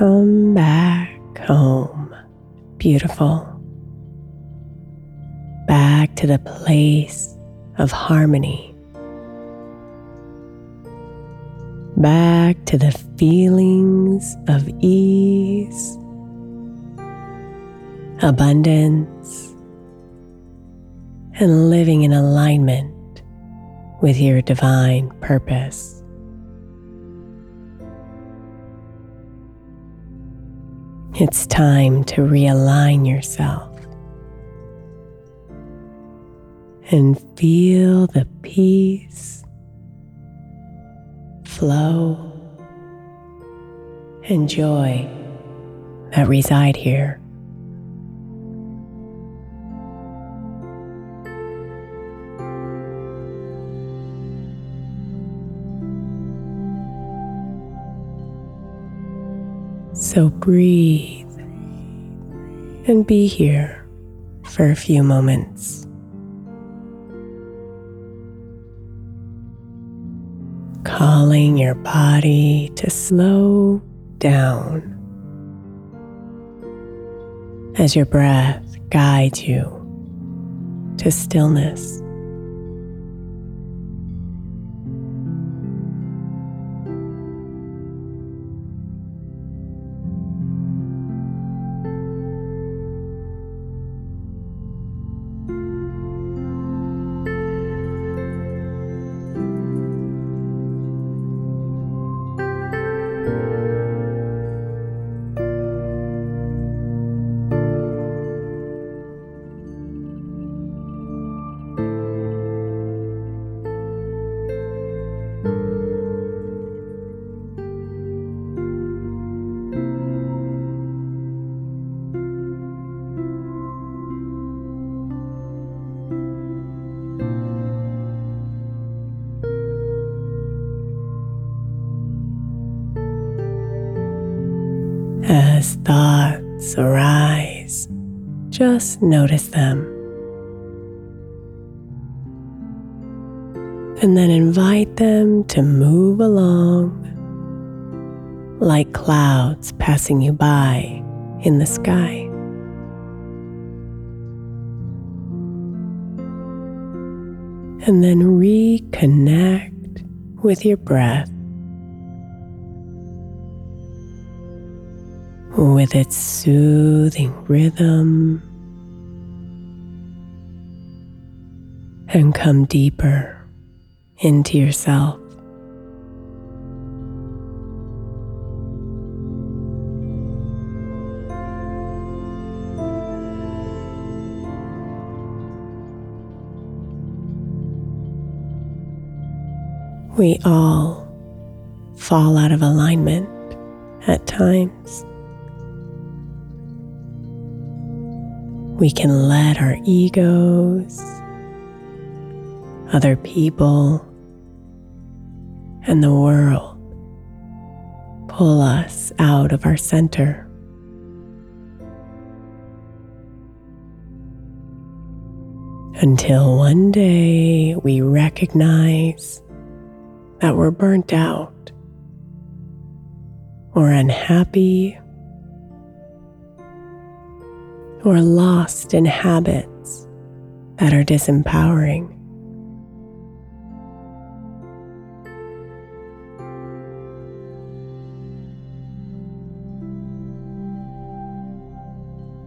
Come back home, beautiful. Back to the place of harmony. Back to the feelings of ease, abundance, and living in alignment with your divine purpose. It's time to realign yourself and feel the peace, flow, and joy that reside here. So breathe and be here for a few moments. Calling your body to slow down as your breath guides you to stillness. Thoughts arise, just notice them. And then invite them to move along like clouds passing you by in the sky. And then reconnect with your breath. With its soothing rhythm and come deeper into yourself. We all fall out of alignment at times. We can let our egos, other people, and the world pull us out of our center. Until one day we recognize that we're burnt out or unhappy or lost in habits that are disempowering.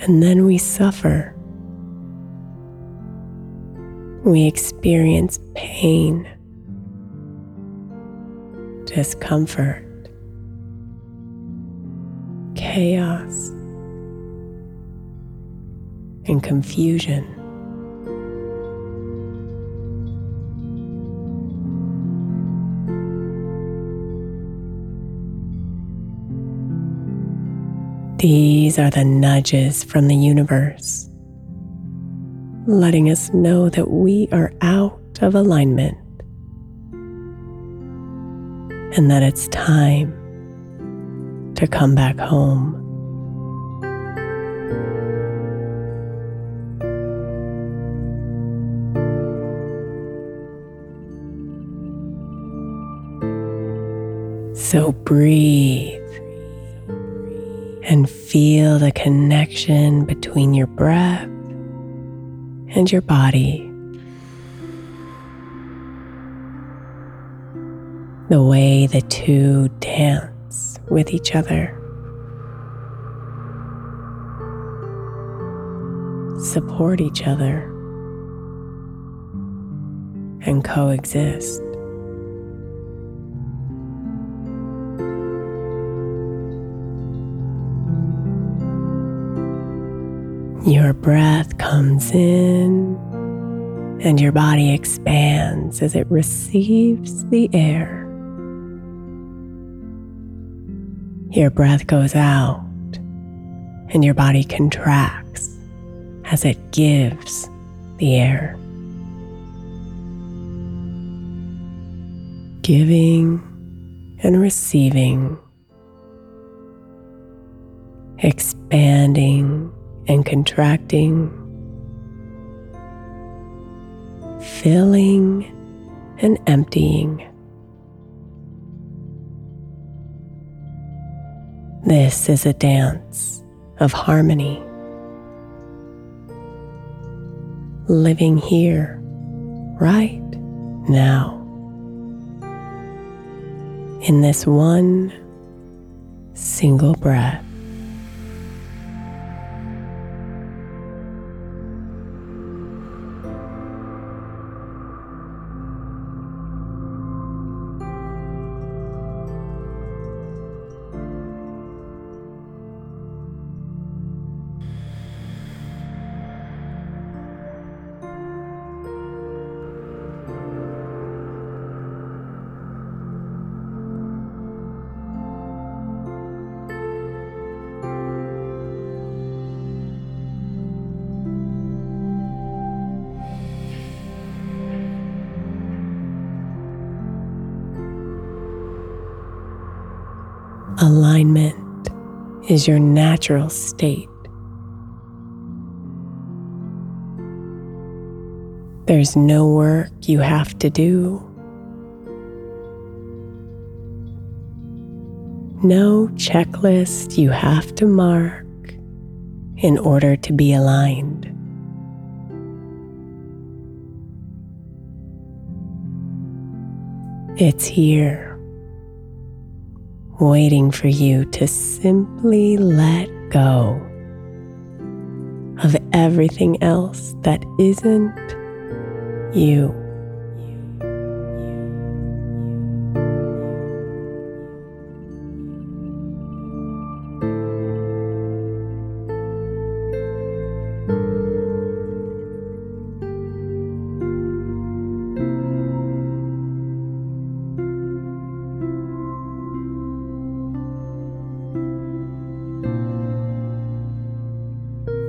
And then we suffer. We experience pain, discomfort, chaos and confusion. These are the nudges from the universe, letting us know that we are out of alignment and that it's time to come back home. So breathe and feel the connection between your breath and your body. The way the two dance with each other. Support each other and coexist. Your breath comes in and your body expands as it receives the air. Your breath goes out and your body contracts as it gives the air. Giving and receiving, expanding and contracting, filling and emptying. This is a dance of harmony. Living here, right now. In this one single breath. Alignment is your natural state. There's no work you have to do. No checklist you have to mark in order to be aligned. It's here, waiting for you to simply let go of everything else that isn't you.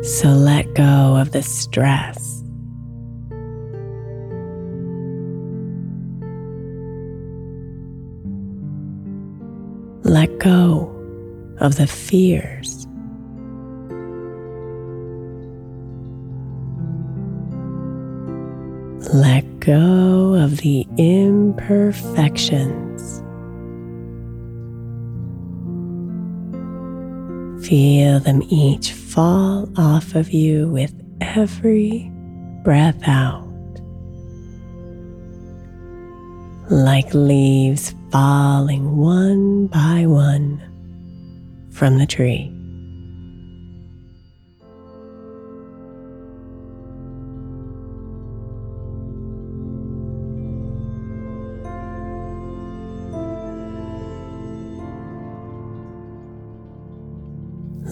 So let go of the stress. Let go of the fears. Let go of the imperfections. Feel them each fall off of you with every breath out. Like leaves falling one by one from the tree.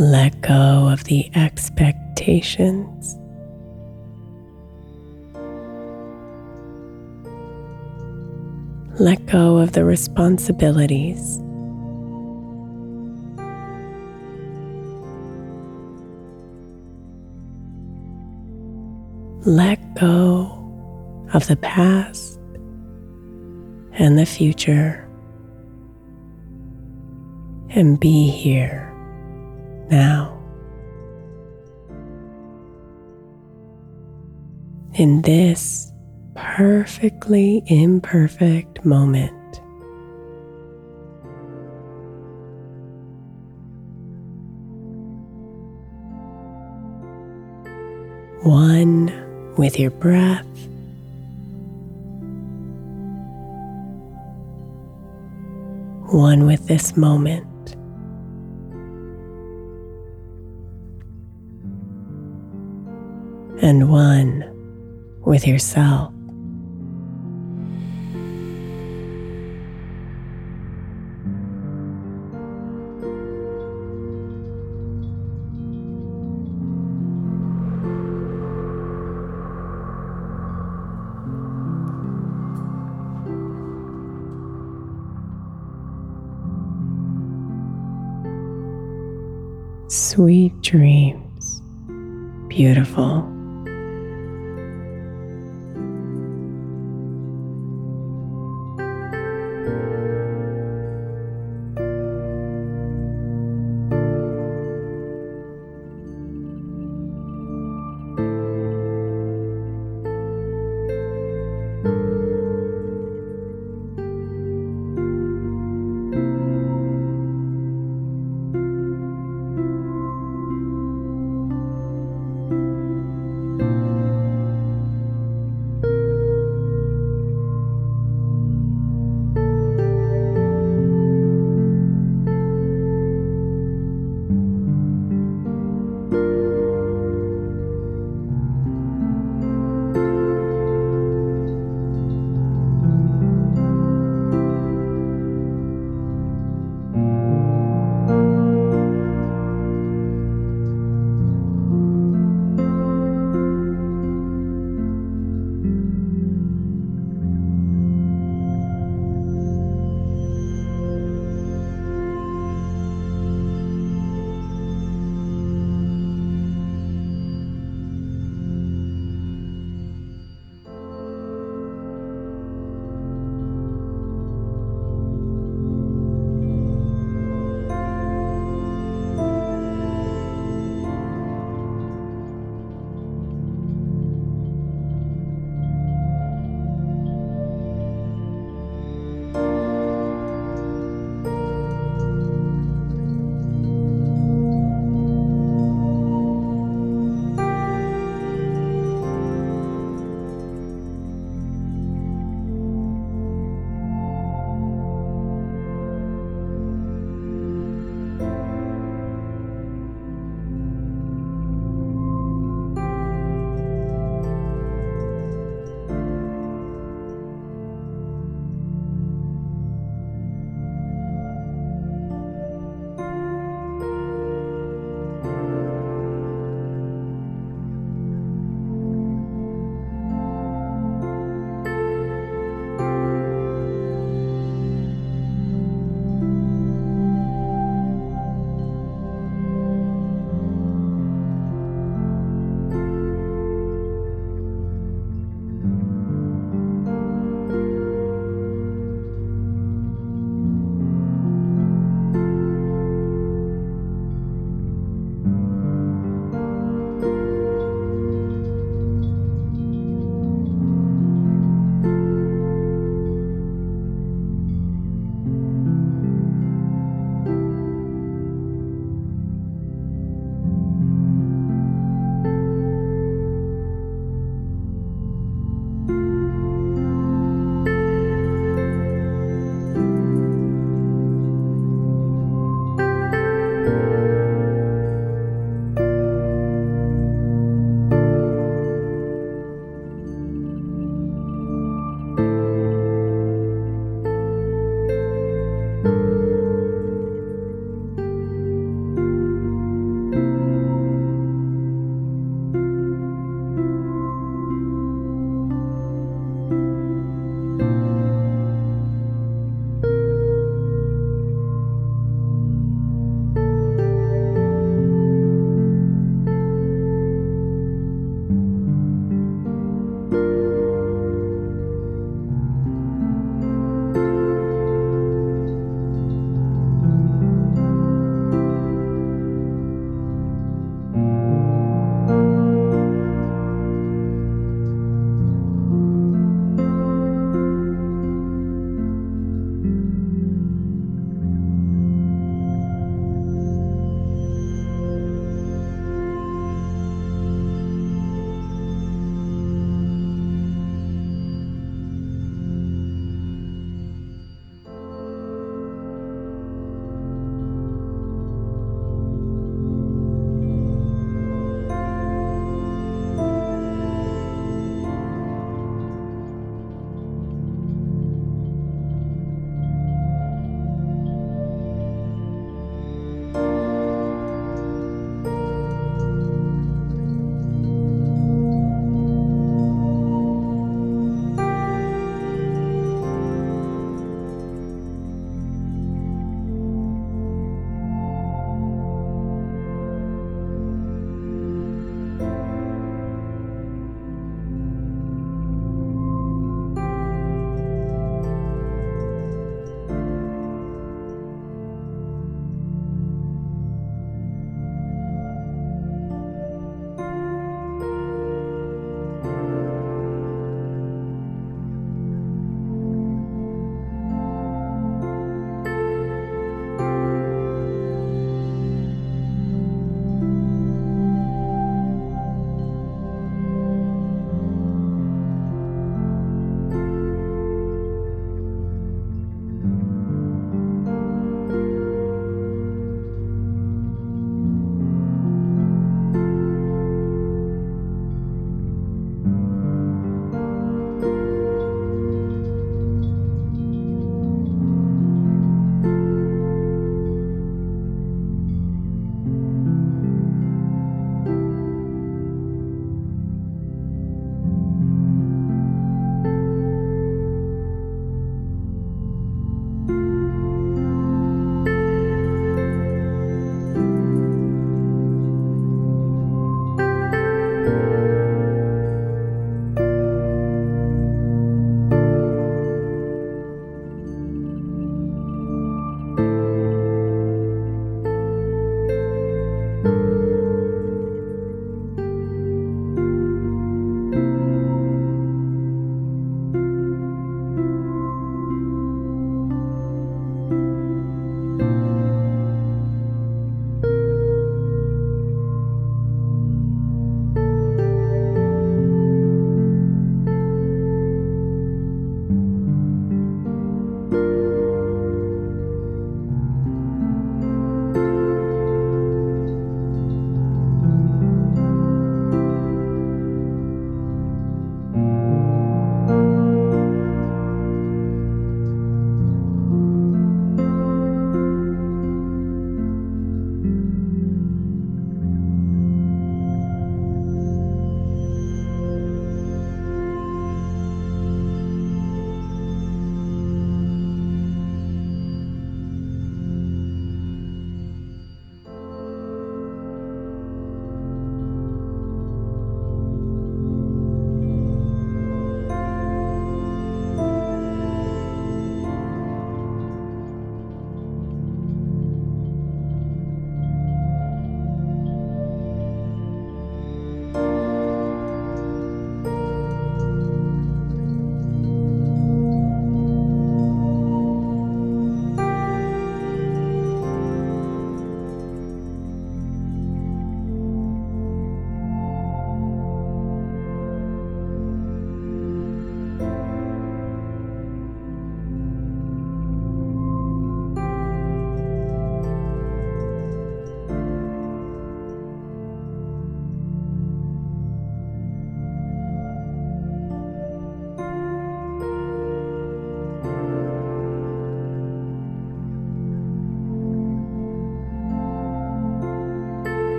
Let go of the expectations. Let go of the responsibilities. Let go of the past and the future and be here now. In this perfectly imperfect moment. One with your breath. One with this moment. And one with yourself. Sweet dreams, beautiful.